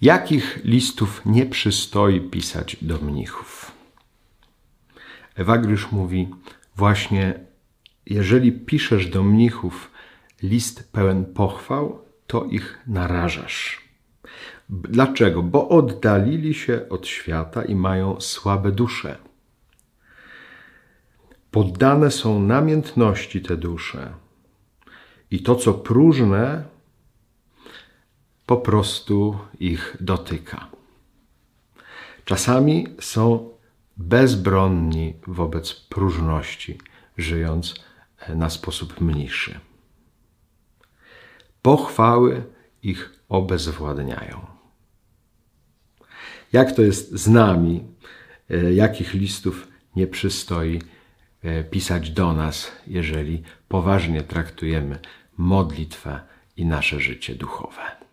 Jakich listów nie przystoi pisać do mnichów? Ewagrysz mówi właśnie, jeżeli piszesz do mnichów list pełen pochwał, to ich narażasz. Dlaczego? Bo oddalili się od świata i mają słabe dusze. Poddane są namiętności te dusze. I to, co próżne, po prostu ich dotyka. Czasami są bezbronni wobec próżności, żyjąc na sposób mniejszy. Pochwały ich obezwładniają. Jak to jest z nami? E, jakich listów nie przystoi e, pisać do nas, jeżeli poważnie traktujemy modlitwę i nasze życie duchowe?